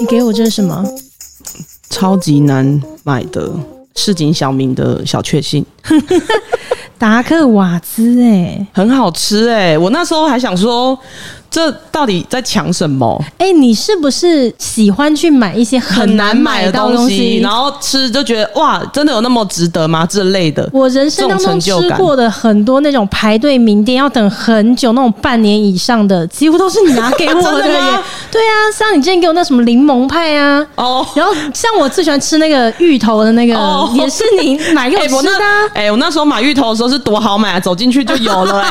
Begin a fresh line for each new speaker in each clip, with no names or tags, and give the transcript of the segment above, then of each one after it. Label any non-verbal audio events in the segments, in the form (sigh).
你给我这是什么？
超级难买的市井小民的小确幸，(laughs)
达克瓦兹哎、欸，
很好吃哎、欸！我那时候还想说。这到底在抢什么？
哎、欸，你是不是喜欢去买一些很难买的东西，
然后吃就觉得哇，真的有那么值得吗？之类的。
我人生当中吃过的很多那种排队名店，要等很久，那种半年以上的，几乎都是你拿给我的耶。(laughs) 的对啊，像你之前给我那什么柠檬派啊，哦，然后像我最喜欢吃那个芋头的那个，哦、也是你买给我吃的、啊。(laughs)
哎、欸，我那时候买芋头的时候是多好买啊，走进去就有了。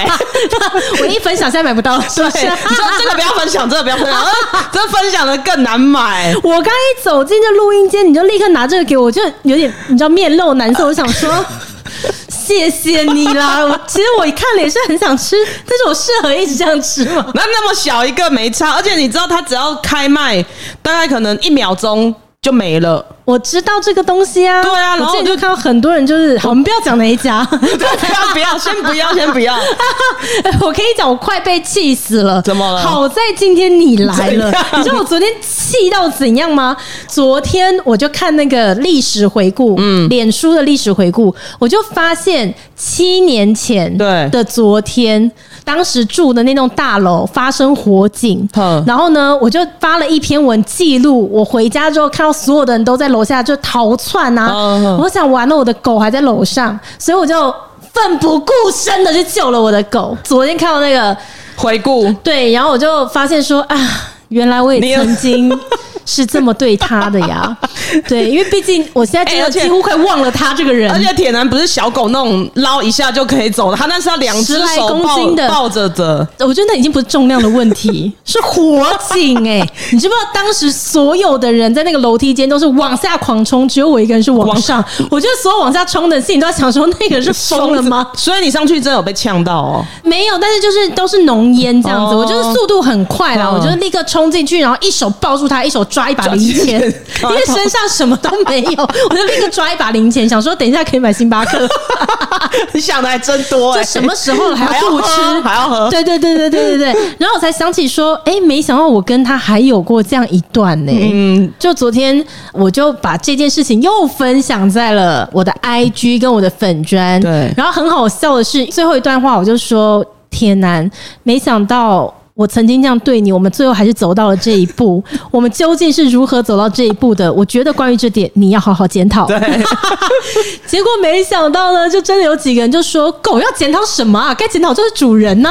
(laughs)
我一分享现在买不到，是不是？
你说这个不要分享，这个不要分享，(laughs) 这分享的更难买。
我刚一走进这录音间，你就立刻拿这个给我，就有点你知道面露难色。我想说，(laughs) 谢谢你啦。我其实我一看了也是很想吃，但是我适合一直这样吃吗？
那那么小一个没差，而且你知道它只要开卖，大概可能一秒钟就没了。
我知道这个东西啊，
对啊，然后我就
看到很多人就是，(laughs) 好，我们不要讲哪一家，
不要不要，先不要先不要。(laughs)
我跟你讲，我快被气死了。
怎么了？
好在今天你来了，你知道我昨天气到怎样吗？昨天我就看那个历史回顾，嗯，脸书的历史回顾，我就发现七年前对的昨天，当时住的那栋大楼发生火警，然后呢，我就发了一篇文记录，我回家之后看到所有的人都在楼。下就逃窜啊！我想完了，我的狗还在楼上，所以我就奋不顾身的去救了我的狗。昨天看到那个
回顾，
对，然后我就发现说啊，原来我也曾经。(laughs) 是这么对他的呀？(laughs) 对，因为毕竟我现在真的几乎快忘了他这个人。
而且铁男不是小狗那种捞一下就可以走了，他那是要两只手抱抱着的。
我觉得那已经不是重量的问题，(laughs) 是火警哎、欸！你知不知道当时所有的人在那个楼梯间都是往下狂冲，只有我一个人是往上。我觉得所有往下冲的事情都在想说，那个人是疯了吗？
所以你上去真的有被呛到哦？
没有，但是就是都是浓烟这样子。我就是速度很快啦，我就立刻冲进去，然后一手抱住他，一手。抓一把零钱，(laughs) 因为身上什么都没有，(laughs) 我就立刻抓一把零钱，想说等一下可以买星巴克。(laughs)
你想的还真多哎！
这什么时候了还要不吃
还要喝？
对对对对对对对。然后我才想起说，哎，没想到我跟他还有过这样一段呢。嗯，就昨天我就把这件事情又分享在了我的 IG 跟我的粉砖。对。然后很好笑的是，最后一段话我就说：天哪，没想到。我曾经这样对你，我们最后还是走到了这一步。(laughs) 我们究竟是如何走到这一步的？我觉得关于这点，你要好好检讨。对，(laughs) 结果没想到呢，就真的有几个人就说：“狗要检讨什么啊？该检讨就是主人呢、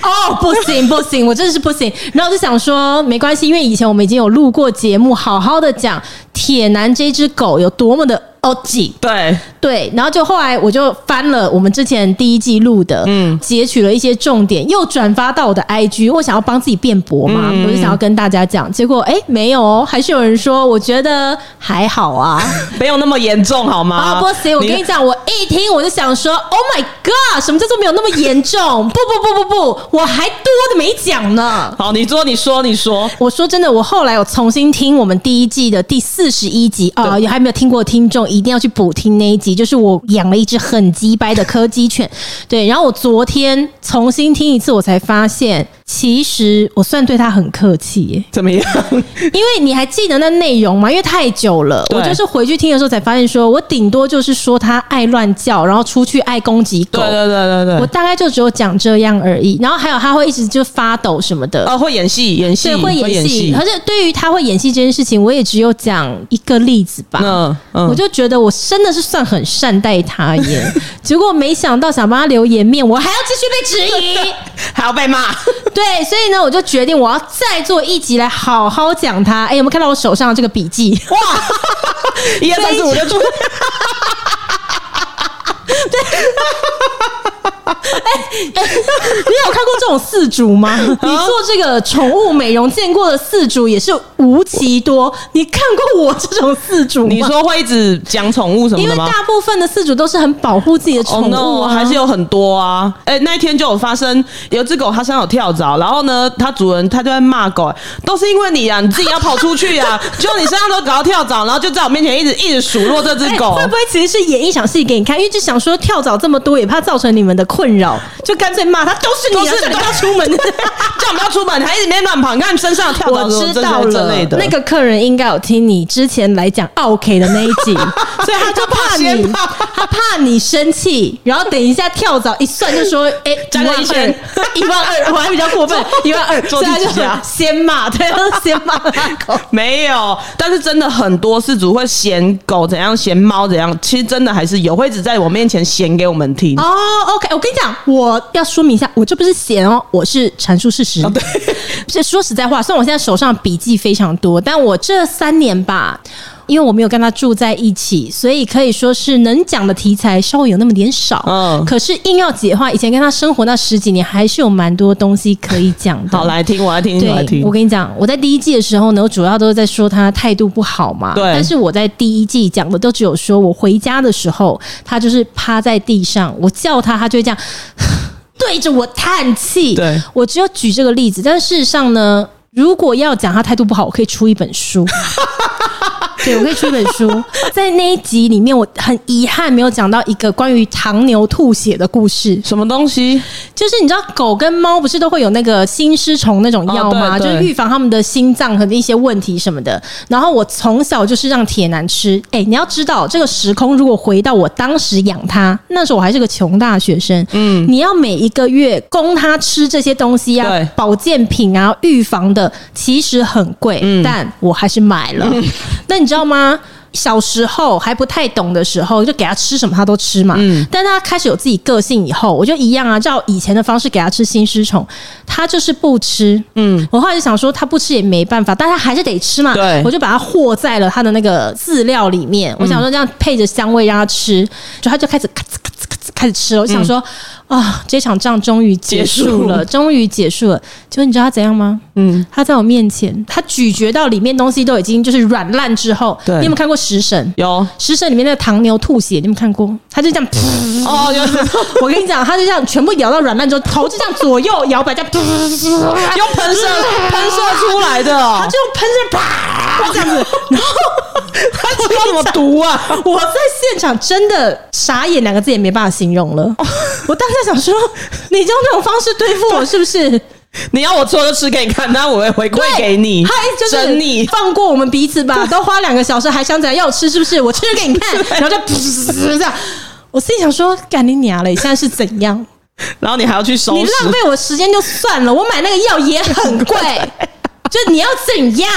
啊。”哦，不行不行，我真的是不行。然后我就想说，没关系，因为以前我们已经有录过节目，好好的讲铁男这只狗有多么的。哦，几
对
对，然后就后来我就翻了我们之前第一季录的，嗯，截取了一些重点，又转发到我的 IG，我想要帮自己辩驳嘛，嗯、我就想要跟大家讲，结果哎，没有哦，还是有人说，我觉得还好啊，(laughs)
没有那么严重，好吗？
啊，不行，我跟你讲，我一听我就想说，Oh my God，什么叫做没有那么严重？(laughs) 不不不不不，我还多的没讲呢。
好，你说，你说，你说，
我说真的，我后来我重新听我们第一季的第四十一集啊，也还没有听过听众。一定要去补听那一集，就是我养了一只很鸡掰的柯基犬，对。然后我昨天重新听一次，我才发现。其实我算对他很客气耶，
怎么样？
因为你还记得那内容吗？因为太久了，我就是回去听的时候才发现，说我顶多就是说他爱乱叫，然后出去爱攻击狗。
对对对对对，
我大概就只有讲这样而已。然后还有他会一直就发抖什么的，
哦，会演戏，演戏，
对，会演戏。而且对于他会演戏这件事情，我也只有讲一个例子吧。嗯嗯，我就觉得我真的是算很善待他耶。(laughs) 结果没想到想帮他留颜面，我还要继续被质疑，(laughs)
还要被骂。
对，所以呢，我就决定我要再做一集来好好讲他。哎，有没有看到我手上的这个笔记？哇，(laughs)
一二三四五六七。(laughs) (laughs)
对。(laughs) 哎哎，你有看过这种饲主吗？(laughs) 你做这个宠物美容见过的饲主也是无奇多。你看过我这种饲主吗？
你说会一直讲宠物什么的吗？
因为大部分的饲主都是很保护自己的宠物啊，oh no, 还
是有很多啊。哎，那一天就有发生，有只狗它身上有跳蚤，然后呢，它主人他就在骂狗，都是因为你啊，你自己要跑出去啊，(laughs) 就你身上都搞到跳蚤，然后就在我面前一直一直数落这只狗，
会不会其实是演一场戏给你看？因为就想说跳蚤这么多，也怕造成你们的困扰，就干脆骂他，都是你，都是，你不要出门，(laughs)
叫我们不要出门，还一直没乱跑。你看身上跳
蚤，我知道了。那个客人应该有听你之前来讲 OK 的那一集，(laughs) 所以他就怕你，他怕，你生气，然后等一下跳蚤一算就说，哎，加个一千，(laughs) 一万二，我还比较过分，一万二，所以他就先骂，对，先骂狗。
没有，但是真的很多事主会嫌狗怎样，嫌猫怎样，其实真的还是有，会只在我面前嫌给我们听。
哦哦，OK，我跟你讲，我要说明一下，我这不是闲哦，我是阐述事实。哦、对，(laughs) 是说实在话，虽然我现在手上笔记非常多，但我这三年吧。因为我没有跟他住在一起，所以可以说是能讲的题材稍微有那么点少。嗯，可是硬要解的话，以前跟他生活那十几年，还是有蛮多东西可以讲的。(laughs)
好，来听，我来
听，
我来听。
我跟你讲，我在第一季的时候呢，我主要都是在说他态度不好嘛。对。但是我在第一季讲的都只有说我回家的时候，他就是趴在地上，我叫他，他就会这样 (sighs) 对着我叹气。对。我只有举这个例子，但事实上呢，如果要讲他态度不好，我可以出一本书。(laughs) 对，我可以出一本书，在那一集里面，我很遗憾没有讲到一个关于糖牛吐血的故事。
什么东西？
就是你知道，狗跟猫不是都会有那个心丝虫那种药吗？哦、就是预防他们的心脏和一些问题什么的。然后我从小就是让铁男吃。哎，你要知道，这个时空如果回到我当时养它，那时候我还是个穷大学生。嗯，你要每一个月供它吃这些东西啊，(laughs) 保健品啊，预防的，其实很贵，嗯、但我还是买了。(laughs) 嗯、那知道吗？小时候还不太懂的时候，就给他吃什么他都吃嘛。嗯，但他开始有自己个性以后，我就一样啊，照以前的方式给他吃新丝虫，他就是不吃。嗯，我后来就想说，他不吃也没办法，但他还是得吃嘛。对，我就把它和在了他的那个饲料里面。我想说这样配着香味让他吃，就他就开始咔嚓咔嚓咔嚓开始吃了。我想说。啊！这场仗终于结束了，终于结束了。结果你知道他怎样吗？嗯，他在我面前，他咀嚼到里面东西都已经就是软烂之后，对，你有没有看过食神？有食神里面那个唐牛吐血，你有没有看过？他就这样，哦，有。(laughs) 我跟你讲，他就这样全部咬到软烂之后，头就这样左右摇摆，这 (laughs) 样
用喷射喷射出来的，
他就用喷射啪这样子，(laughs) 然后
他知道怎么毒啊？
我在现场真的傻眼，两个字也没办法形容了。(laughs) 我当时。想说，(laughs) 你就用这种方式对付我，是不是？
你要我做就吃给你看，那我会回馈给你。
嗨，就是
你
放过我们彼此吧。都花两个小时，还想怎样要吃？是不是？我吃给你看，(laughs) 然后就噗这样。我自己想说，干你娘嘞！现在是怎样？
然后你还要去收拾？
你浪费我时间就算了，我买那个药也很贵。就你要怎样？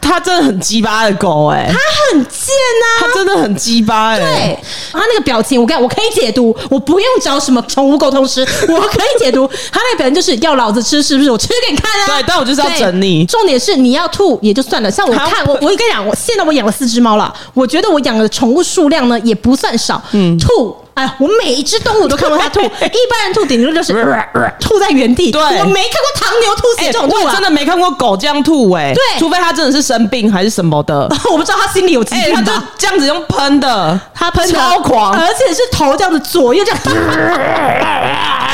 他真的很鸡巴的狗哎、欸，
他很贱呐、啊，
他真的很鸡巴哎。对，
他那个表情，我看我可以解读，我不用找什么宠物沟通师，(laughs) 我可以解读他那个表情就是要老子吃，是不是？我吃给你看啊。
对，但我就是要整你。
重点是你要吐也就算了，像我看我，我跟你讲，我现在我养了四只猫了，我觉得我养的宠物数量呢也不算少，嗯，吐。哎呀，我每一只动物都看过它吐，(laughs) 一般人吐顶多就是 (laughs) 吐在原地。对，我没看过糖牛吐血这种吐、啊欸、我真的没看过狗这样吐哎、欸。对，除非它真的是生病还是什么的，(laughs) 我不知道它心里有疾病。它、欸、就这样子用喷的，它喷超狂，而且是头这样子左右这样，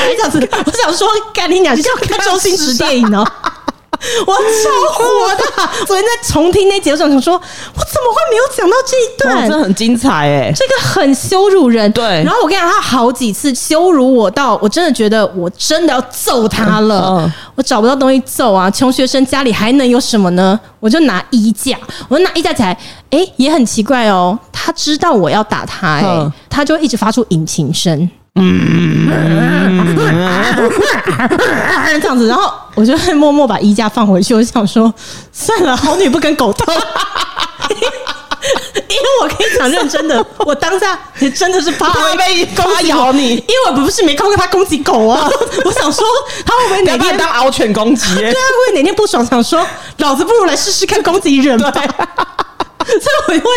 这样子。我想说，干你娘，就像看周星驰电影呢。(laughs) 我超火的！(laughs) 昨天在重听那节，我想说，我怎么会没有讲到这一段？真的很精彩哎、欸！这个很羞辱人。对。然后我跟你讲，他好几次羞辱我到，我真的觉得我真的要揍他了。嗯、我找不到东西揍啊！穷学生家里还能有什么呢？我就拿衣架，我就拿衣架起来。哎、欸，也很奇怪哦。他知道我要打他、欸，哎、嗯，他就一直发出引擎声。嗯，这样子，然后我就会默默把衣架放回去。我想说，算了，好女不跟狗斗。因为我可以讲，认真的，我当下也真的是怕会被狗咬你。因为我不是没看过他攻击狗啊，我想说他会不会哪天当獒犬攻击？对啊，会不会哪天不爽，想说老子不如来试试看攻击人吧。(laughs) 所以我会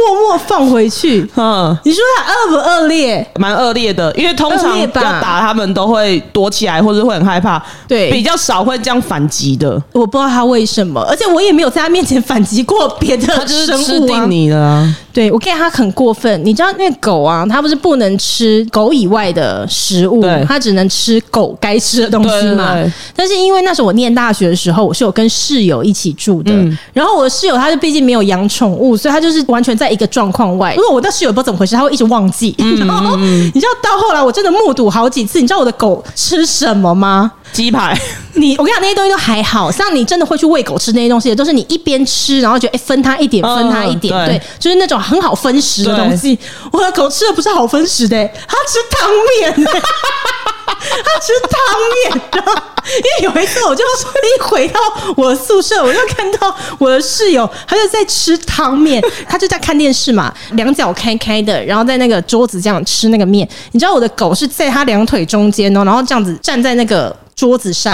默默放回去。嗯，你说他恶不恶劣？蛮恶劣的，因为通常要打他们都会躲起来，或者会很害怕。对，比较少会这样反击的。我不知道他为什么，而且我也没有在他面前反击过别的生物啊。他就是吃定你了。对，我跟他很过分，你知道那狗啊，它不是不能吃狗以外的食物，它只能吃狗该吃的东西嘛。但是因为那时候我念大学的时候，我是有跟室友一起住的，嗯、然后我的室友他就毕竟没有养宠物，所以他就是完全在一个状况外。因为我的室友不知道怎么回事，他会一直忘记。然后 (laughs) 你知道到后来我真的目睹好几次，你知道我的狗吃什么吗？
鸡排，(laughs)
你我跟你讲那些东西都还好，像你真的会去喂狗吃那些东西，都是你一边吃，然后觉得哎、欸、分它一点，分它一点，嗯、对，对，就是那种很好分食的东西。我的狗吃的不是好分食的、欸，它吃汤面，(laughs) 它吃汤面。然后因为有一次，我就一回到我的宿舍，我就看到我的室友，他就在吃汤面，(laughs) 他就在看电视嘛，两脚开开的，然后在那个桌子这样吃那个面。你知道我的狗是在他两腿中间哦，然后这样子站在那个。桌子上，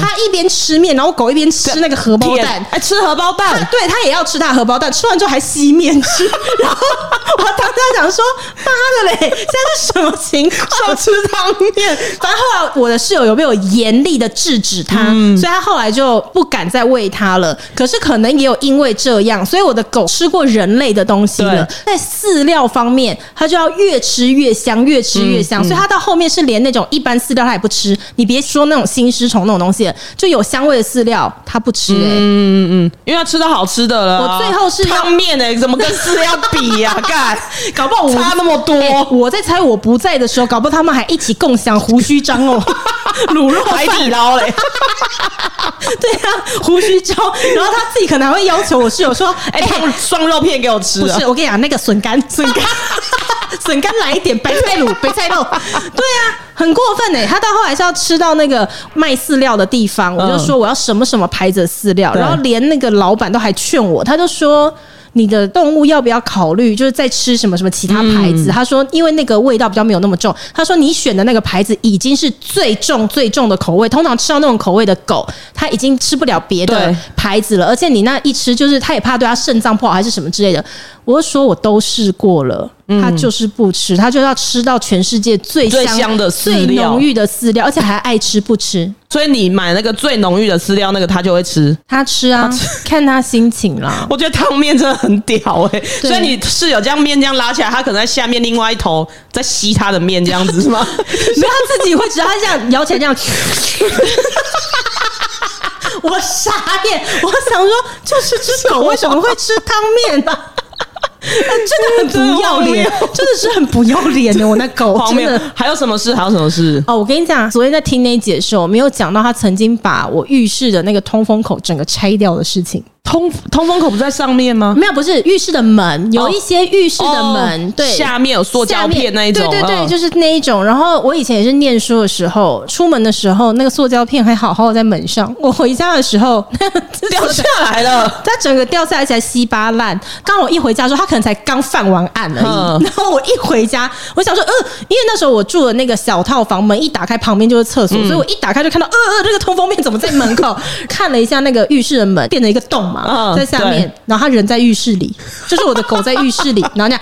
他一边吃面，然后狗一边吃那个荷包蛋，
哎，吃荷包蛋，
对，他也要吃他荷包蛋，吃完之后还吸面吃，(laughs) 然后我当时想说，妈的嘞，现在是什么情
况？吃汤面。
反正后来我的室友有没有严厉的制止他，嗯、所以他后来就不敢再喂他了。可是可能也有因为这样，所以我的狗吃过人类的东西了，在饲料方面，它就要越吃越香，越吃越香，嗯、所以它到后面是连那种一般饲料它也不吃。你别说。那种新丝虫那种东西，就有香味的饲料，他不吃、欸。嗯嗯
嗯，因为他吃到好吃的了、啊。
我最后是
汤面哎，怎么跟饲料比呀、啊？(laughs) 干，搞不好差那么多、欸。
我在猜，我不在的时候，搞不好他们还一起共享胡须章哦，(laughs) 卤肉
海底捞嘞。(laughs)
对啊，胡须章，然后他自己可能还会要求我室友说：“哎、欸，
双肉片给我吃。”
不是，我跟你讲，那个笋干，笋干，笋干来一点，白菜卤，白菜肉。对啊，很过分哎、欸，他到后来是要吃到那个。卖饲料的地方，我就说我要什么什么牌子的饲料，然后连那个老板都还劝我，他就说。你的动物要不要考虑，就是在吃什么什么其他牌子？嗯、他说，因为那个味道比较没有那么重。他说，你选的那个牌子已经是最重最重的口味，通常吃到那种口味的狗，它已经吃不了别的牌子了。而且你那一吃，就是他也怕对他肾脏不好还是什么之类的。我就说我都试过了，他就是不吃，他就要吃到全世界最香，最香的饲料、最浓郁的饲料，而且还爱吃不吃。
所以你买那个最浓郁的饲料，那个他就会吃，
他吃啊，他吃看他心情啦。(laughs)
我觉得汤面真的很屌哎、欸，所以你室友这样面这样拉起来，他可能在下面另外一头在吸他的面这样子是吗？(laughs) 所
以他自己会只要，他这样摇起来这样，(laughs) 我傻眼，我想说，就是只狗为什么会吃汤面呢？真的很不要脸，真的是很不要脸的。我那狗 (laughs) 真的
还有什么事？还有什么事？
哦，我跟你讲，昨天在听那解释，我，没有讲到他曾经把我浴室的那个通风口整个拆掉的事情。
通通风口不在上面吗？
没有，不是浴室的门，有一些浴室的门，哦、对，
下面有塑胶片那一种，
对对对，就是那一种。然后我以前也是念书的时候，出门的时候，那个塑胶片还好好的在门上。(laughs) 我回家的时候 (laughs)
掉下来了，(laughs)
它整个掉下来起来稀巴烂。刚我一回家的时候，它可能才刚犯完案而已。嗯、然后我一回家，我想说，呃，因为那时候我住的那个小套房，门一打开旁边就是厕所，嗯、所以我一打开就看到，呃呃，那个通风面怎么在门口？看了一下那个浴室的门，变成一个洞在下面，然后他人在浴室里，就是我的狗在浴室里，然后那样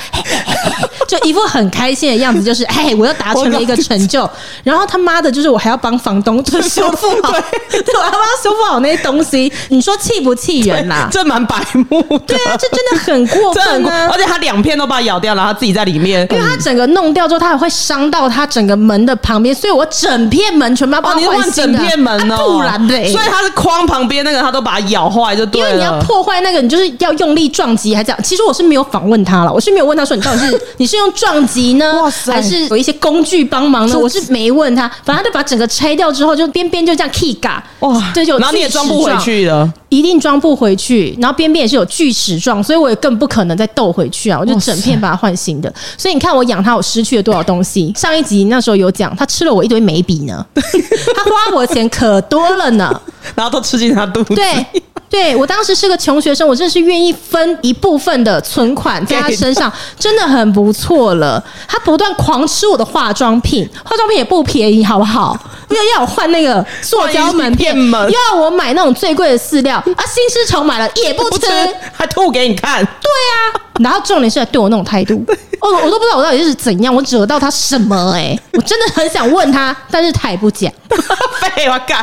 就一副很开心的样子，就是 (laughs) 哎，我又达成了一个成就。然后他妈的，就是我还要帮房东就修复好，(laughs) 对，我还要帮他修复好那些东西。你说气不气人呐、啊？(laughs)
这蛮白目的，
对啊，这真的很过分啊！
而且他两片都把它咬掉，然后他自己在里面，
因为他整个弄掉之后，他还会伤到他整个门的旁边，所以我整片门全部要帮他换。
整片门哦，
啊、不然嘞，
所以他是框旁边那个，他都把它咬坏，就对了。
因为你要破。坏那个，你就是要用力撞击，还这样？其实我是没有访问他了，我是没有问他说你到底是你是用撞击呢，哇塞还是有一些工具帮忙呢？我是没问他，反正他就把整个拆掉之后，就边边就这样 key 嘎哇，这就
然后你也装不回去了，
一定装不回去。然后边边也是有锯齿状，所以我也更不可能再斗回去啊！我就整片把它换新的。所以你看我养它，我失去了多少东西？(laughs) 上一集那时候有讲，它吃了我一堆眉笔呢，它花我的钱可多了呢，(laughs)
然后都吃进他肚子。
对。对，我当时是个穷学生，我真的是愿意分一部分的存款在他身上，真的很不错了。他不断狂吃我的化妆品，化妆品也不便宜，好不好？又 (laughs) 要我换那个塑胶门片，门又要我买那种最贵的饲料啊！新丝虫买了也不吃，
还吐给你看。对
啊，然后重点是对我那种态度，(laughs) 哦，我都不知道我到底是怎样，我惹到他什么？哎，我真的很想问他，但是他也不讲。(laughs)
废话干。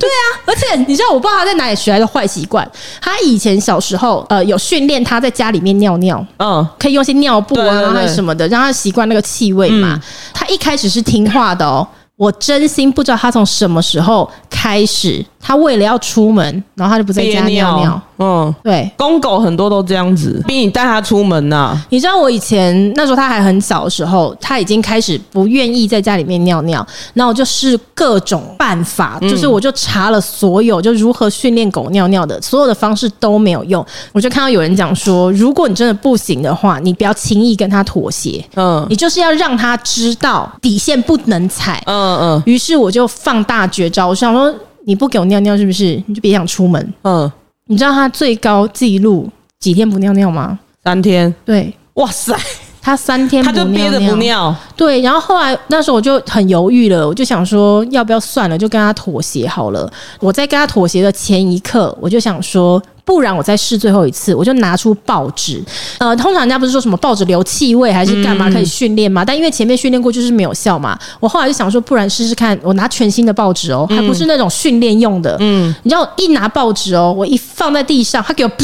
对啊，而且你知道，我不知道他在哪里学来的坏习惯。他以前小时候，呃，有训练他在家里面尿尿，嗯，可以用些尿布啊，还是什么的，让他习惯那个气味嘛。嗯、他一开始是听话的哦。我真心不知道他从什么时候开始，他为了要出门，然后他就不在家尿尿。嗯，对，
公狗很多都这样子，逼你带他出门呐、啊。
你知道我以前那时候他还很小的时候，他已经开始不愿意在家里面尿尿，然后我就试各种办法，就是我就查了所有就如何训练狗尿尿的所有的方式都没有用。我就看到有人讲说，如果你真的不行的话，你不要轻易跟他妥协。嗯，你就是要让他知道底线不能踩。嗯嗯。于是我就放大绝招，我想说你不给我尿尿是不是？你就别想出门。嗯。你知道他最高记录几天不尿尿吗？
三天。
对，
哇塞，
他三天
他就憋着不尿。
对，然后后来那时候我就很犹豫了，我就想说要不要算了，就跟他妥协好了。我在跟他妥协的前一刻，我就想说。不然我再试最后一次，我就拿出报纸。呃，通常人家不是说什么报纸留气味还是干嘛可以训练吗？但因为前面训练过就是没有效嘛。我后来就想说，不然试试看，我拿全新的报纸哦，还不是那种训练用的。嗯，你知道一拿报纸哦，我一放在地上，它给我，(laughs)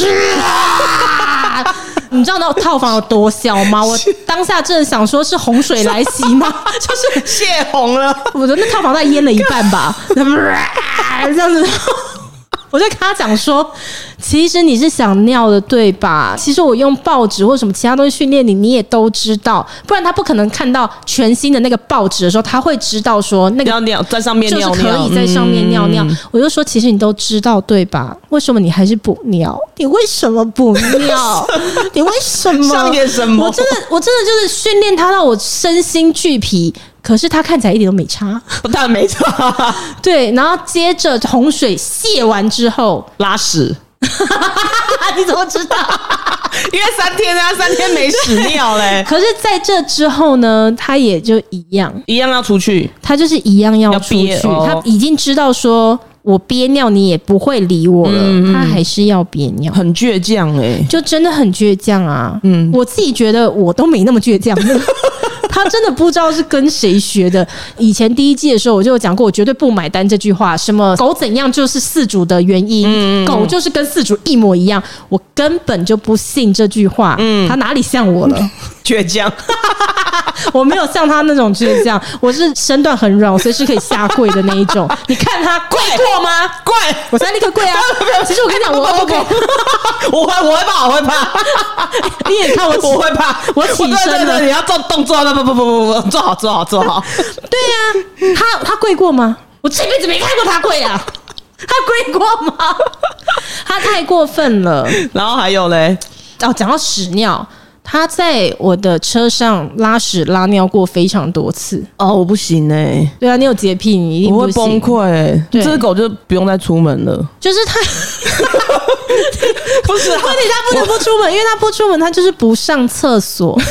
你知道那套房有多小吗？(laughs) 我当下真的想说是洪水来袭吗？(laughs)
就是泄洪了，
我的那套房大概淹了一半吧，这样子。我就跟他讲说，其实你是想尿的，对吧？其实我用报纸或什么其他东西训练你，你也都知道。不然他不可能看到全新的那个报纸的时候，他会知道说那个
尿尿在上面尿尿，
就是可以在上面尿尿。嗯、我就说，其实你都知道，对吧？为什么你还是不尿？你为什么不尿？(laughs) 你为什么？
上演什么？
我真的，我真的就是训练他到我身心俱疲。可是他看起来一点都没差，(laughs)
不但没差，(laughs)
对，然后接着洪水泄完之后
拉屎，(laughs)
你怎么知道？
因为三天啊，三天没屎尿嘞。
可是在这之后呢，他也就一样，
一样要出去，
他就是一样要出去，哦、他已经知道说我憋尿你也不会理我了，他还是要憋尿，
很倔强哎，
就真的很倔强啊。嗯，我自己觉得我都没那么倔强。他真的不知道是跟谁学的。以前第一季的时候，我就有讲过，我绝对不买单这句话。什么狗怎样就是饲主的原因，嗯、狗就是跟饲主一模一样，我根本就不信这句话。嗯，他哪里像我了？(laughs)
倔强，
我没有像他那种倔强，我是身段很软，我随时可以下跪的那一种。你看他跪过吗？
跪，
我现在立刻跪啊！其实我跟你讲，我 OK，(laughs)
我会，我会怕，我会怕。(laughs)
你也看我，(laughs)
我会怕，
我起身了。
你要做动作，不不不不不，做好做好做好。
对呀，他他跪过吗？我这辈子没看过他跪啊！他跪过吗？他太过分了。
然后还有嘞，
哦，讲到屎尿。他在我的车上拉屎拉尿过非常多次。
哦，我不行哎、欸，
对啊，你有洁癖，你一定
会崩溃、这只狗就不用再出门了，
就是它 (laughs)
不是 (laughs) 问
题，它不能不出门，因为它不出门，它就是不上厕所。(laughs)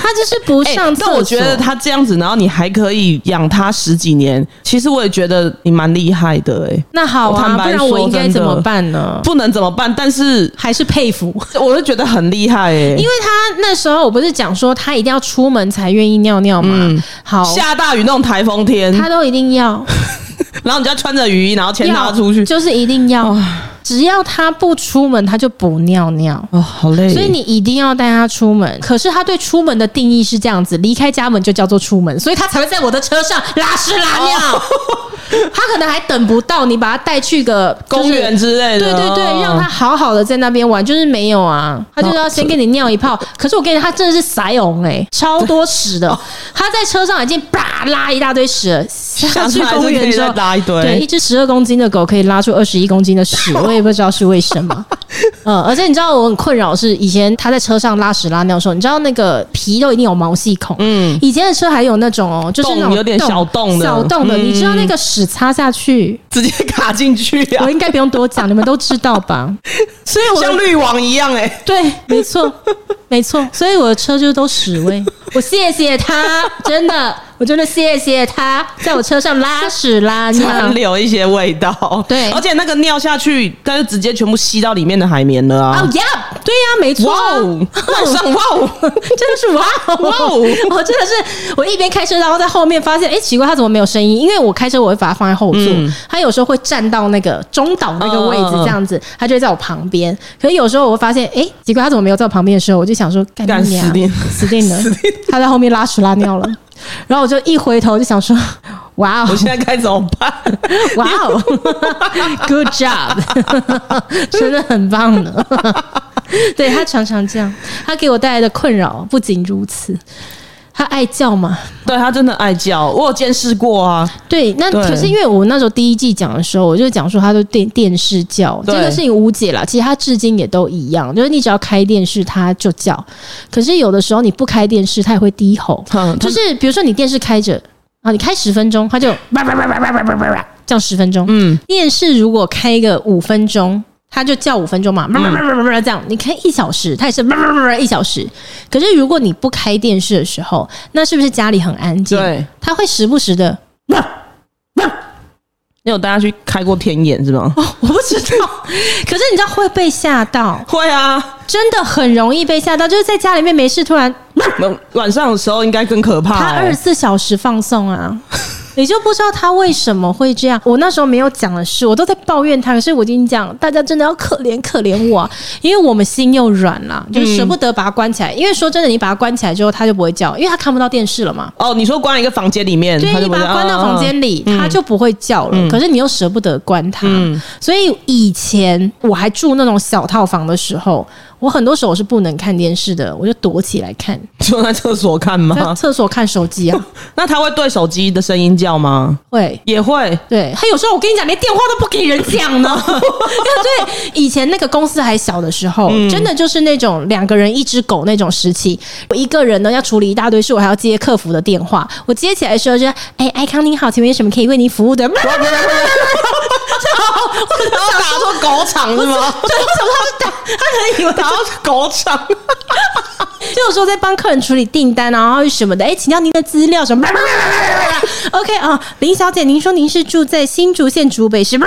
他就是不上但
我觉得他这样子，然后你还可以养他十几年，其实我也觉得你蛮厉害的哎、欸。
那好啊，不然我应该怎么办呢？
不能怎么办，但是
还是佩服，
我就觉得很厉害哎、欸。
因为他那时候我不是讲说他一定要出门才愿意尿尿嘛？嗯、好，
下大雨那种台风天，
他都一定要。(laughs)
然后你就要穿着雨衣，然后牵他出去，
就是一定要。只要他不出门，他就不尿尿。
哦，好累。
所以你一定要带他出门。可是他对出门的定义是这样子：离开家门就叫做出门，所以他才会在我的车上拉屎拉尿。哦他可能还等不到你把他带去个
公园之类的，
对对对，让他好好的在那边玩。就是没有啊，他就是要先给你尿一泡。可是我跟你讲，他真的是塞翁哎，超多屎的。他在车上已经叭拉一大堆屎了，下去公园之后
拉一堆。
对，一只十二公斤的狗可以拉出二十一公斤的屎，我 (laughs) 也不知道是为什么。(laughs) 嗯，而且你知道我很困扰是，以前他在车上拉屎拉尿的时候，你知道那个皮都一定有毛细孔。嗯，以前的车还有那种哦，就是那种
有点小洞的，
小洞的。你知道那个屎擦下去
直接卡进去啊？
我应该不用多讲，你们都知道吧？(laughs)
所以我像滤网一样哎，
对，没错。没错，所以我的车就是都屎味。(laughs) 我谢谢他，真的。我真的谢谢他在我车上拉屎拉尿，
留一些味道。
对，
而且那个尿下去，它就直接全部吸到里面的海绵了啊！
哦呀，对呀，没错。
哇哦，上 (laughs) 哇哦，真
的是哇哦哇哦！我真的是，我一边开车，然后在后面发现，哎，奇怪，它怎么没有声音？因为我开车，我会把它放在后座，它有时候会站到那个中岛那个位置，这样子，它就会在我旁边。可是有时候我会发现，哎，奇怪，它怎么没有在我旁边的时候，我就想说，干你娘，死定死定了，他在后面拉屎拉尿了。然后我就一回头就想说，哇哦！
我现在该怎么办？(laughs)
哇哦，Good job，(laughs) 真的很棒呢。对，他常常这样，他给我带来的困扰不仅如此，他爱叫嘛？
对，他真的爱叫，我有见识过啊。
对，那可是因为我那时候第一季讲的时候，我就讲说他都电电视叫这个事情无解了，其实他至今也都一样，就是你只要开电视他就叫，可是有的时候你不开电视他也会低吼，(laughs) 就是比如说你电视开着啊，你开十分钟他就叭叭叭叭叭叭叭叭叭这样十分钟，嗯，电视如果开个五分钟。他就叫五分钟嘛，这样你看一小时，他也是一小时。可是如果你不开电视的时候，那是不是家里很安静？
对，
他会时不时的。
你有带他去开过天眼是吗？
哦，我不知道。(laughs) 可是你知道会被吓到？
会啊，
真的很容易被吓到。就是在家里面没事，突然
晚上的时候应该更可怕。
他二十四小时放送啊。你就不知道他为什么会这样。我那时候没有讲的是，我都在抱怨他。可是我跟你讲，大家真的要可怜可怜我，(laughs) 因为我们心又软了，就舍不得把它关起来。因为说真的，你把它关起来之后，他就不会叫，因为他看不到电视了嘛。
哦，你说关一个房间里面，
对，你把它关到房间里，他就不会叫了。可是你又舍不得关它，所以以前我还住那种小套房的时候。我很多时候我是不能看电视的，我就躲起来看，(laughs)
就在厕所看吗？
在厕所看手机啊？(laughs)
那他会对手机的声音叫吗？
会，
也会。
对，他有时候我跟你讲，连电话都不给人讲呢。(laughs) 对，以前那个公司还小的时候，嗯、真的就是那种两个人一只狗那种时期。我一个人呢要处理一大堆事，我还要接客服的电话。我接起来的时候就，哎，艾康您好，请问有什么可以为您服务的？
我打到狗场是吗？
对，我想他是打，他可能以为打到狗场。就有时候在帮客人处理订单，然后什么的，哎，请教您的资料什么？(laughs) OK 啊，林小姐，您说您是住在新竹县竹北市？(laughs)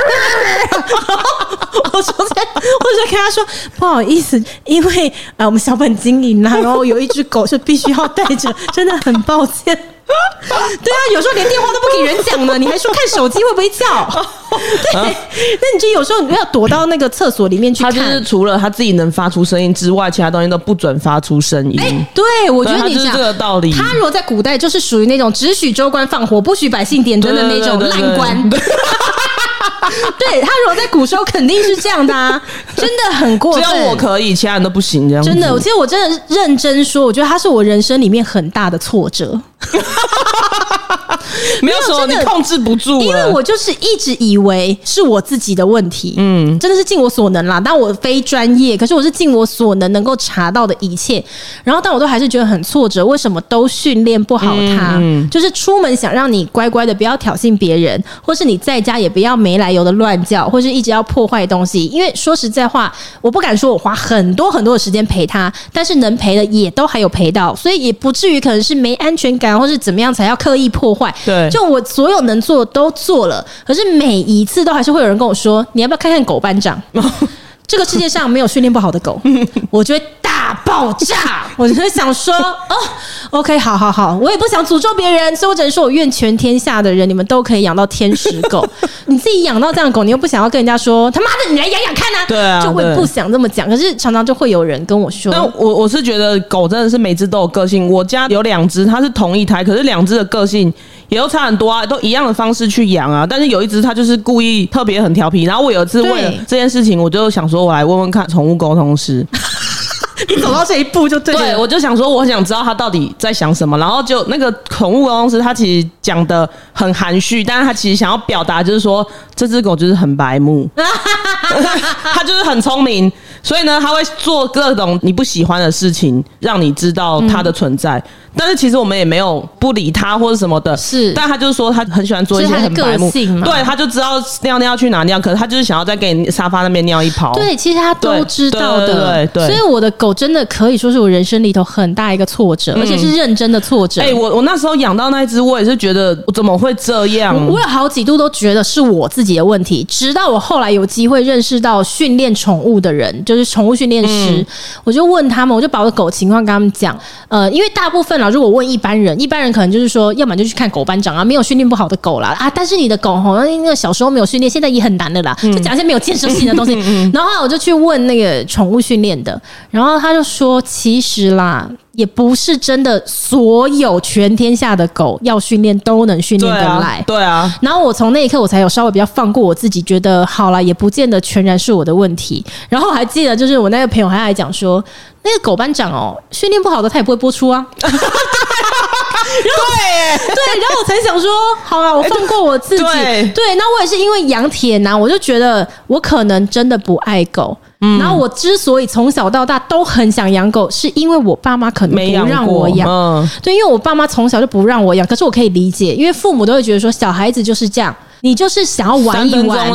我说在，我就跟他说不好意思，因为呃我们小本经营啊，然后有一只狗是必须要带着，真的很抱歉。(laughs) 对啊，有时候连电话都不给人讲呢，你还说看手机会不会叫？(laughs) 对，那你就有时候你要躲到那个厕所里面去看。
他就是除了他自己能发出声音之外，其他东西都不准发出声音。
哎，对，我觉得你讲
这个道理。
他如果在古代就是属于那种只许州官放火，不许百姓点灯的那种烂官。(laughs) (laughs) 对，他如果在古时候肯定是这样的啊，(laughs) 真的很过分。
只有我可以，其他人都不行。这样
真的，我其实我真的认真说，我觉得他是我人生里面很大的挫折。(laughs)
没有说你控制不住，
因为我就是一直以为是我自己的问题。嗯，真的是尽我所能啦，但我非专业，可是我是尽我所能能够查到的一切。然后，但我都还是觉得很挫折。为什么都训练不好他？嗯，就是出门想让你乖乖的，不要挑衅别人，或是你在家也不要没来由的乱叫，或是一直要破坏东西。因为说实在话，我不敢说我花很多很多的时间陪他，但是能陪的也都还有陪到，所以也不至于可能是没安全感，或是怎么样才要刻意破坏。
对，
就我所有能做的都做了，可是每一次都还是会有人跟我说：“你要不要看看狗班长？” (laughs) 这个世界上没有训练不好的狗，(laughs) 我就会。大爆炸！我就会想说，哦，OK，好好好，我也不想诅咒别人，所以我只能说，我愿全天下的人，你们都可以养到天使狗。(laughs) 你自己养到这样的狗，你又不想要跟人家说，他妈的，你来养养看啊？
对啊，
就会不想这么讲。可是常常就会有人跟我说，
那我我是觉得狗真的是每只都有个性。我家有两只，它是同一胎，可是两只的个性也都差很多啊，都一样的方式去养啊。但是有一只它就是故意特别很调皮。然后我有一次为了这件事情，我就想说，我来问问看宠物沟通师。(laughs)
你走到这一步就对了，
对，我就想说，我想知道他到底在想什么。然后就那个宠物公司，他其实讲的很含蓄，但是他其实想要表达就是说，这只狗就是很白目，(laughs) 它就是很聪明，所以呢，他会做各种你不喜欢的事情，让你知道它的存在。嗯但是其实我们也没有不理他或者什么的，
是，
但他就是说他很喜欢做一些很白目，对，他就知道尿尿去哪尿，可是他就是想要再给你沙发那边尿一泡。
对，其实他都知道的，
对
所以我的狗真的可以说是我人生里头很大一个挫折，嗯、而且是认真的挫折。
哎、欸，我我那时候养到那一只，我也是觉得我怎么会这样？
我，我有好几度都觉得是我自己的问题，直到我后来有机会认识到训练宠物的人，就是宠物训练师、嗯，我就问他们，我就把我的狗情况跟他们讲。呃，因为大部分啊，如果问一般人，一般人可能就是说，要么就去看狗班长啊，没有训练不好的狗啦啊，但是你的狗吼，那个小时候没有训练，现在也很难的啦，就讲一些没有建设性的东西。然后我就去问那个宠物训练的，然后他就说，其实啦。也不是真的，所有全天下的狗要训练都能训练得来。
对啊。对啊。
然后我从那一刻我才有稍微比较放过我自己，觉得好了，也不见得全然是我的问题。然后我还记得，就是我那个朋友还来讲说，那个狗班长哦，训练不好的他也不会播出啊。(laughs) 对。对。然后我才想说，好啊，我放过我自己。对。对。那我也是因为养铁男，我就觉得我可能真的不爱狗。嗯、然后我之所以从小到大都很想养狗，是因为我爸妈可能不让我养。嗯、对，因为我爸妈从小就不让我养，可是我可以理解，因为父母都会觉得说小孩子就是这样。你就是想要玩一玩，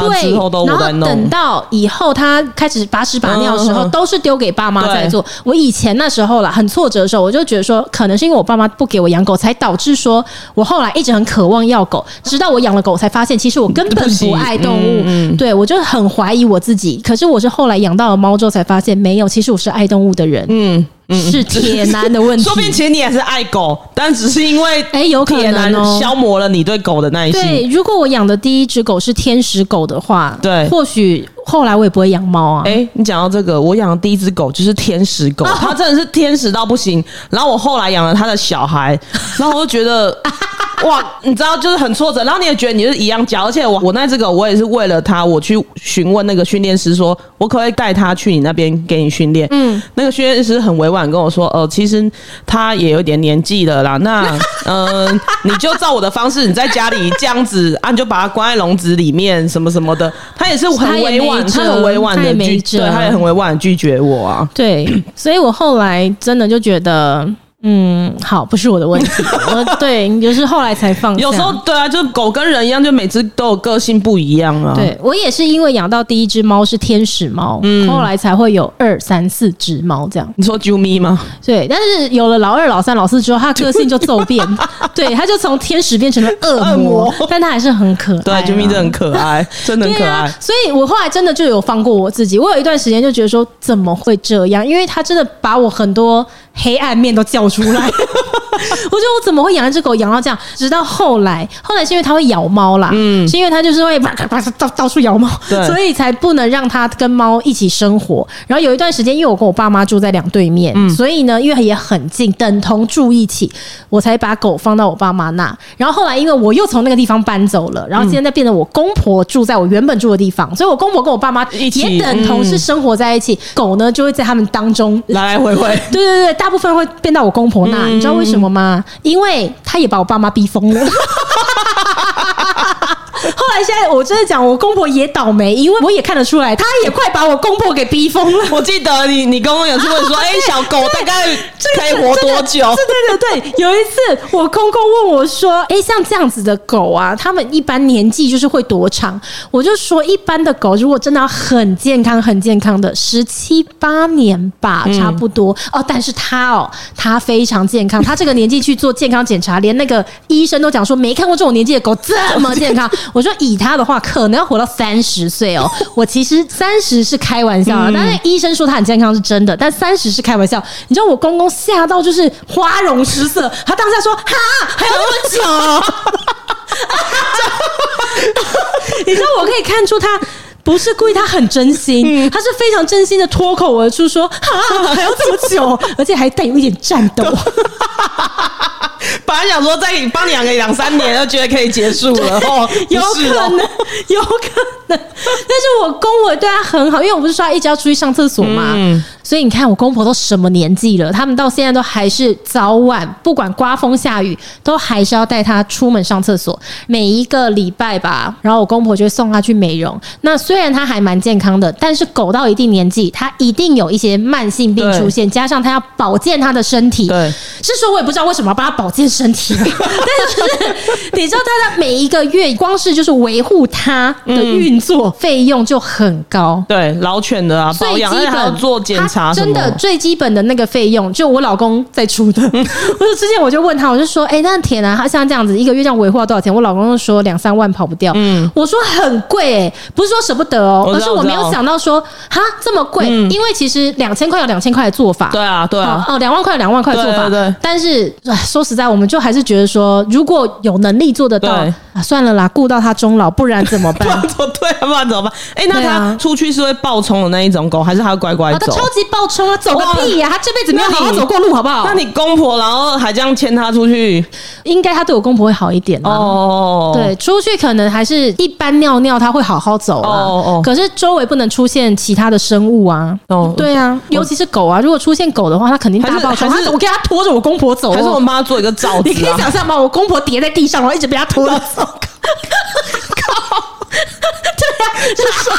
对，然后等到以后他开始把屎把尿的时候，都是丢给爸妈在做。我以前那时候啦，很挫折的时候，我就觉得说，可能是因为我爸妈不给我养狗，才导致说我后来一直很渴望要狗。直到我养了狗，才发现其实我根本不爱动物。对，我就很怀疑我自己。可是我是后来养到了猫之后，才发现没有，其实我是爱动物的人。嗯。是铁男的问题，
说不定其实你也是爱狗，但只是因为
哎，有可能哦，
消磨了你对狗的耐心。
对，如果我养的第一只狗是天使狗的话，对，或许后来我也不会养猫啊。
哎，你讲到这个，我养的第一只狗就是天使狗，(laughs) 它真的是天使到不行。然后我后来养了它的小孩，然后我就觉得。哇，你知道就是很挫折，然后你也觉得你是一样教，而且我我那这个我也是为了他，我去询问那个训练师说，我可不可以带他去你那边给你训练？嗯，那个训练师很委婉跟我说，呃，其实他也有点年纪了啦，那嗯、(laughs) 呃，你就照我的方式，你在家里这样子啊，你就把它关在笼子里面什么什么的，他也是很委婉，他很委婉的拒，对，他也很委婉的拒绝我啊。
对，所以我后来真的就觉得。嗯，好，不是我的问题。(laughs) 我对，就是后来才放。
有时候对啊，就狗跟人一样，就每只都有个性不一样啊。
对，我也是因为养到第一只猫是天使猫，嗯，后来才会有二三四只猫这样。
你说啾咪吗？
对，但是有了老二、老三、老四之后，它个性就骤变，(laughs) 对，它就从天使变成了恶魔，但它还是很可爱。
对，啾咪真的很可爱，(laughs) 真的很可爱。啊，
所以我后来真的就有放过我自己。我有一段时间就觉得说，怎么会这样？因为它真的把我很多。黑暗面都叫出来，(laughs) 我觉得我怎么会养一只狗养到这样？直到后来，后来是因为它会咬猫啦，嗯，是因为它就是会 (laughs) 啪啪啪到到处咬猫，对，所以才不能让它跟猫一起生活。然后有一段时间，因为我跟我爸妈住在两对面，嗯，所以呢，因为也很近，等同住一起，我才把狗放到我爸妈那。然后后来，因为我又从那个地方搬走了，然后现在变成我公婆住在我原本住的地方，所以我公婆跟我爸妈也等同是生活在一起，狗呢就会在他们当中
来来回回，
对 (laughs) 对对。大部分会变到我公婆那，你知道为什么吗？因为他也把我爸妈逼疯了。现在我真的讲，我公婆也倒霉，因为我也看得出来，他也快把我公婆给逼疯了。(laughs)
我记得你，你公公有次问说：“哎、欸，小狗大概可以活多久？”
对对对对，有一次我公公问我说：“哎、欸，像这样子的狗啊，他们一般年纪就是会多长？”我就说：“一般的狗如果真的要很健康、很健康的，十七八年吧，差不多、嗯、哦。但是他哦，他非常健康，他这个年纪去做健康检查，连那个医生都讲说没看过这种年纪的狗这么健康。(laughs) ”我说以他的话，可能要活到三十岁哦。(laughs) 我其实三十是开玩笑啊，但是医生说他很健康是真的，但三十是开玩笑。你知道我公公吓到就是花容失色，他当下说：“哈，还有那么久？” (laughs) (laughs) 你知道我可以看出他不是故意，他很真心，他是非常真心的脱口而出说：“ (laughs) 哈，还要这么久？” (laughs) 而且还带有一点战斗。(laughs)
本来想说再帮你养个两三年，就觉得可以结束了哦，
有可能，有可能但是我公婆对他很好，因为我不是说他一直要出去上厕所嘛，嗯、所以你看我公婆都什么年纪了，他们到现在都还是早晚不管刮风下雨，都还是要带他出门上厕所。每一个礼拜吧，然后我公婆就会送他去美容。那虽然它还蛮健康的，但是狗到一定年纪，它一定有一些慢性病出现，加上它要保健它的身体。对，是说我也不知道为什么要帮它保健身体，(laughs) 但是你知道它的每一个月光是就是维护它的运作费用就很高。对，
老犬的啊，保养还要做检查，
真的最基本的那个费用就我老公在出的。(laughs) 我就之前我就问他，我就说，哎、欸，那铁男他像这样子一个月这样维护要多少钱？我老公就说两三万跑不掉。嗯，我说很贵不是说舍不得哦，而是我没有想到说哈这么贵，嗯、因为其实两千块有两千块的做法。
对啊，对啊，
哦，两万块有两万块做法。对，对，但是说实在，我们就还是觉得说，如果有能力做得到，啊，算了啦，顾到他终老，不然怎么办？(laughs)
对，不然怎么办？哎、欸，那他出去是会暴冲的那一种狗，还是他会乖乖走？
他超级暴冲啊，走个屁呀、啊！他这辈子没有好好走过路，好不好？
那你公婆然后还这样牵他出去，
应该他对我公婆会好一点哦。对，出去可能还是一般尿尿他会好好走啊。哦哦。可是周围不能出现其他的生物啊。哦。对啊，尤其是狗啊，如果出现狗的话，它肯定大爆是我给它拖着我公婆走，
还是我妈做一个罩子？
你可以想象吗？我公婆叠在地上，然后一直被它拖着走。(laughs) 靠！对啊，就是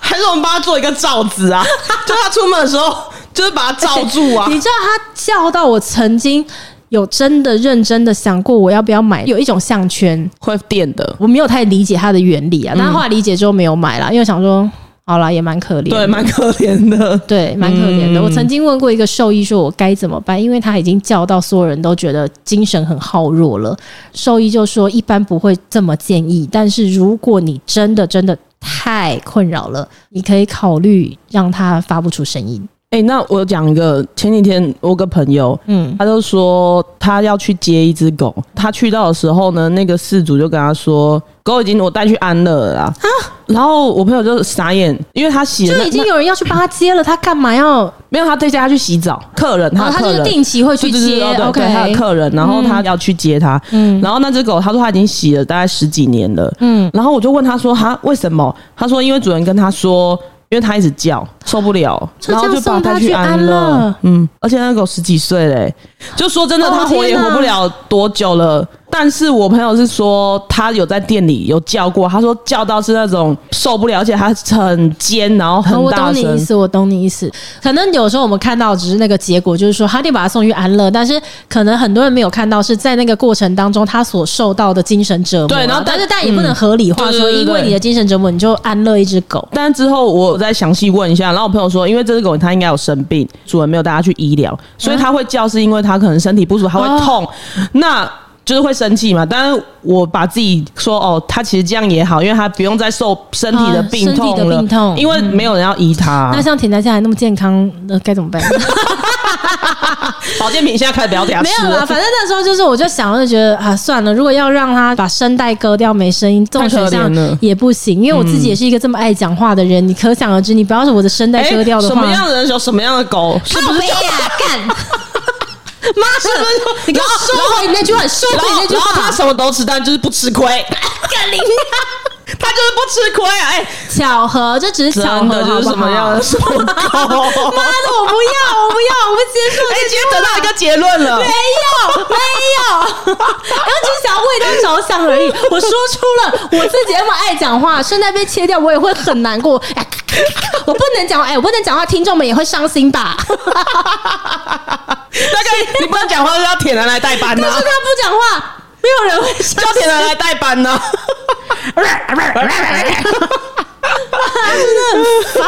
还是我们帮他做一个罩子啊？就他出门的时候，就是把它罩住啊。(laughs)
你知道他叫到我曾经有真的认真的想过，我要不要买？有一种项圈
会电的，
我没有太理解它的原理啊。但后来理解之后没有买了，因为想说。好啦，也蛮可怜，
对，蛮可怜的，
对，蛮可怜的。嗯、我曾经问过一个兽医，说我该怎么办，因为他已经叫到所有人都觉得精神很耗弱了。兽医就说，一般不会这么建议，但是如果你真的真的太困扰了，你可以考虑让他发不出声音。
哎、欸，那我讲一个，前几天我有个朋友，嗯，他就说他要去接一只狗，他去到的时候呢，那个事主就跟他说，狗已经我带去安乐了啦。啊，然后我朋友就傻眼，因为他洗了，
就已经有人要去帮他接了，他干嘛要？
没有，他在家去洗澡，客人，他客人，
他就是定期会去接，OK，
他的客人，然后他要去接他，嗯，然后那只狗他说他已经洗了大概十几年了，嗯，然后我就问他说，哈，为什么？他说因为主人跟他说。因为他一直叫，受不了，然后就把他去安乐。嗯，而且那狗十几岁嘞，就说真的，他活也活不了多久了。但是我朋友是说，他有在店里有叫过，他说叫到是那种受不了，而且他很尖，然后很大声。我懂
你意思，我懂你意思。可能有时候我们看到只是那个结果，就是说他得把他送去安乐，但是可能很多人没有看到是在那个过程当中他所受到的精神折磨。
对，然后
但是但也不能合理化说，因为你的精神折磨你就安乐一只狗。
但之后我再详细问一下，然后我朋友说，因为这只狗它应该有生病，主人没有带它去医疗，所以它会叫，是因为它可能身体不舒服，它会痛。哦、那。就是会生气嘛，但是我把自己说哦，他其实这样也好，因为他不用再受身体的病痛了，身体的病痛，因为没有人要医他。
那像田家现在那么健康，那该怎么办？(laughs)
保健品现在开始不要给他吃了。
没有啦，反正那时候就是，我就想，我就觉得啊，算了，如果要让他把声带割掉没声音，这种选项也不行，因为我自己也是一个这么爱讲话的人，你可想而知，你不要是我的声带割掉的话，
什么样的人有什么样的狗，是不是？(laughs)
干。妈的！(laughs) 你给我收回你那句话，收回你那句话。
他什么都吃，但就是不吃亏。(laughs) 干你 (laughs) 他就是不吃亏啊！哎，
巧合，这只是巧合，
就是什么样的？妈
的，我不要，我不要，我不接受。
哎，今天得到一个结论了，
没有，没有，然后只是想要为他着想而已。我说出了我自己那么爱讲话，声带被切掉，我也会很难过。哎，我不能讲，哎，我不能讲话，听众们也会伤心吧？
大 (laughs) 概你不能讲话，就要铁男来代班呢。
可是他不讲话，没有人会
叫铁男来代班呢。(laughs)
真的很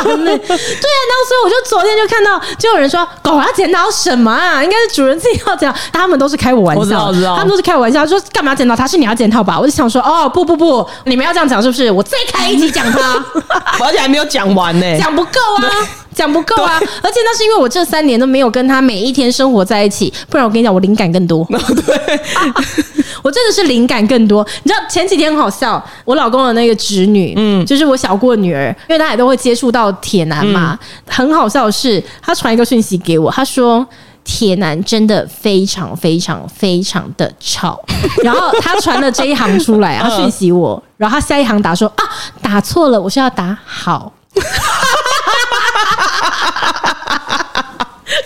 烦呢。对啊，那所以我就昨天就看到，就有人说狗要剪刀什么啊？应该是主人自己要剪。他们都是开我玩笑，我知道，他们都是开我玩笑，说干嘛剪刀？他是你要剪套吧？我就想说，哦，不不不，你们要这样讲是不是？我再开一集讲他，(laughs)
而且还没有讲完呢，
讲不够啊。讲不够啊！而且那是因为我这三年都没有跟他每一天生活在一起，不然我跟你讲，我灵感更多。(laughs) 对，(laughs) 我真的是灵感更多。你知道前几天很好笑，我老公的那个侄女，嗯，就是我小姑的女儿，因为她也都会接触到铁男嘛。嗯、很好笑的是，她传一个讯息给我，她说。铁男真的非常非常非常的吵，(laughs) 然后他传了这一行出来啊，他讯息我，然后他下一行打说啊，打错了，我是要打好。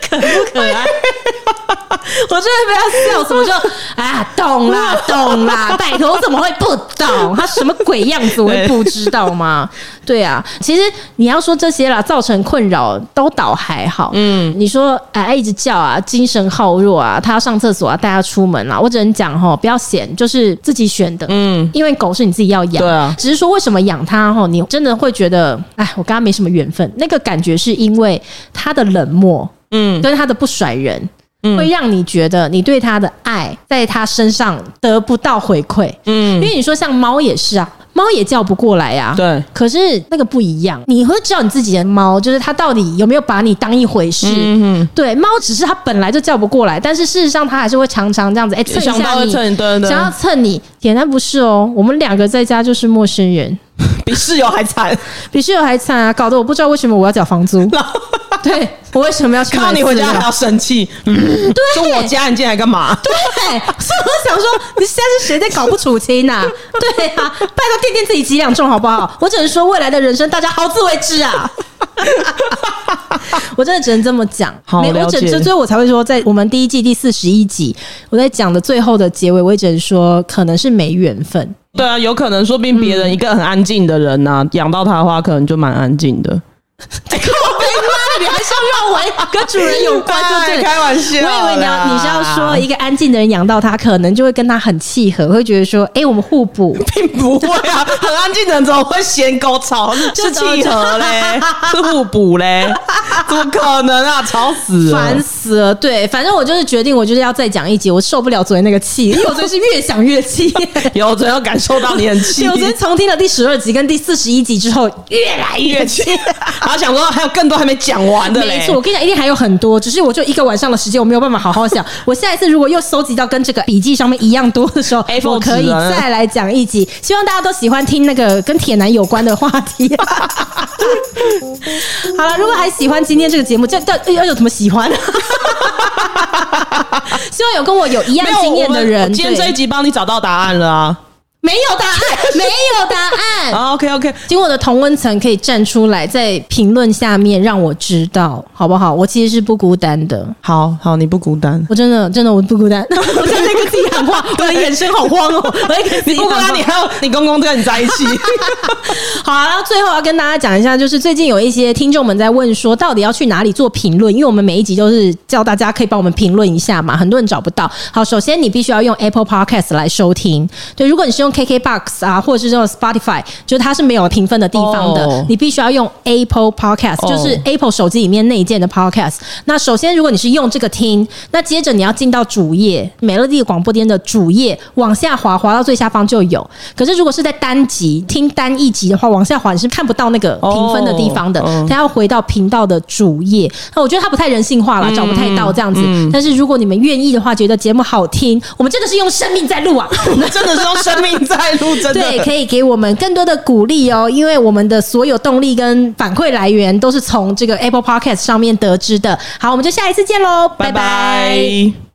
可不可爱？(laughs) 我真的被他笑死，我就啊，懂啦，(laughs) 懂啦，拜托，我怎么会不懂？他什么鬼样子，我会不知道吗？(laughs) 对啊，其实你要说这些啦，造成困扰都倒还好。嗯，你说哎，一直叫啊，精神耗弱啊，他要上厕所啊，带他出门啊，我只能讲哈，不要嫌，就是自己选的。嗯，因为狗是你自己要养，对啊，只是说为什么养它哈，你真的会觉得哎，我跟他没什么缘分，那个感觉是因为他的冷漠。嗯，跟他的不甩人，嗯，会让你觉得你对他的爱在他身上得不到回馈。嗯，因为你说像猫也是啊，猫也叫不过来呀。对，可是那个不一样，你会知道你自己的猫，就是它到底有没有把你当一回事。嗯，对，猫只是它本来就叫不过来，但是事实上它还是会常常这样子，哎，蹭一下你，想要蹭你。简单不是哦，我们两个在家就是陌生人，(laughs)
比室友还惨，(laughs)
比室友还惨啊！搞得我不知道为什么我要缴房租。(laughs) 对，我为什么要去？
看到你回家还要生气？嗯，对，说我家你进来干嘛？
对，所以我想说，你现在是谁在搞不楚清呐？对啊，拜托掂掂自己几两重好不好？我只能说，未来的人生大家好自为之啊！我真的只能这么讲。好，没我只所以我才会说，在我们第一季第四十一集，我在讲的最后的结尾，我也只能说，可能是没缘分。
对啊，有可能，说不定别人一个很安静的人呐、啊，养、嗯、到他的话，可能就蛮安静的。(laughs) (laughs)
你还是要认为跟主人有关，就对，开玩笑。我以为你要你是要说一个安静的人养到他，可能就会跟他很契合，会觉得说，哎，我们互补，
并不会啊。很安静的人怎么会嫌狗吵？(laughs) 是契合嘞，是互补嘞？怎么可能啊？吵死了，
烦死了。对，反正我就是决定，我就是要再讲一集。我受不了昨天那个气，因为我昨天是越想越气。
有，我昨天感受到你很气。
我昨天重听了第十二集跟第四十一集之后，越来越气。
然后想说还有更多还没讲完的。
没错，我跟你讲，一定还有很多，只是我就一个晚上的时间，我没有办法好好想。(laughs) 我下一次如果又搜集到跟这个笔记上面一样多的时候，我可以再来讲一集。希望大家都喜欢听那个跟铁男有关的话题。(laughs) 好了，如果还喜欢今天这个节目，这这要有什么喜欢？(laughs) 希望有跟我有一样经验的人，
今天这一集帮你找到答案了啊。
没有答案，没有答案。
好，OK OK，
请我的同温层可以站出来，在评论下面让我知道，好不好？我其实是不孤单的。
好好，你不孤单，
我真的真的我不孤单。(laughs) 我在那个自己喊话，我的眼神好慌哦。我 (laughs)
你不孤单，你还有你公公跟你在一起。(laughs)
好，然后最后要跟大家讲一下，就是最近有一些听众们在问说，到底要去哪里做评论？因为我们每一集都是叫大家可以帮我们评论一下嘛，很多人找不到。好，首先你必须要用 Apple Podcast 来收听。对，如果你是用 KKBOX 啊，或者是这种 Spotify，就是它是没有评分的地方的。Oh. 你必须要用 Apple Podcast，就是 Apple 手机里面内建的 Podcast。那首先，如果你是用这个听，那接着你要进到主页，美乐蒂广播店的主页，往下滑，滑到最下方就有。可是如果是在单集听单一集的话，往下滑你是看不到那个评分的地方的。它要回到频道的主页。那我觉得它不太人性化了，找不太到这样子。但是如果你们愿意的话，觉得节目好听，我们真的是用生命在录啊，我 (laughs) 们真的是用生命在录。真的对，可以给我们更的鼓励哦，因为我们的所有动力跟反馈来源都是从这个 Apple Podcast 上面得知的。好，我们就下一次见喽，拜拜。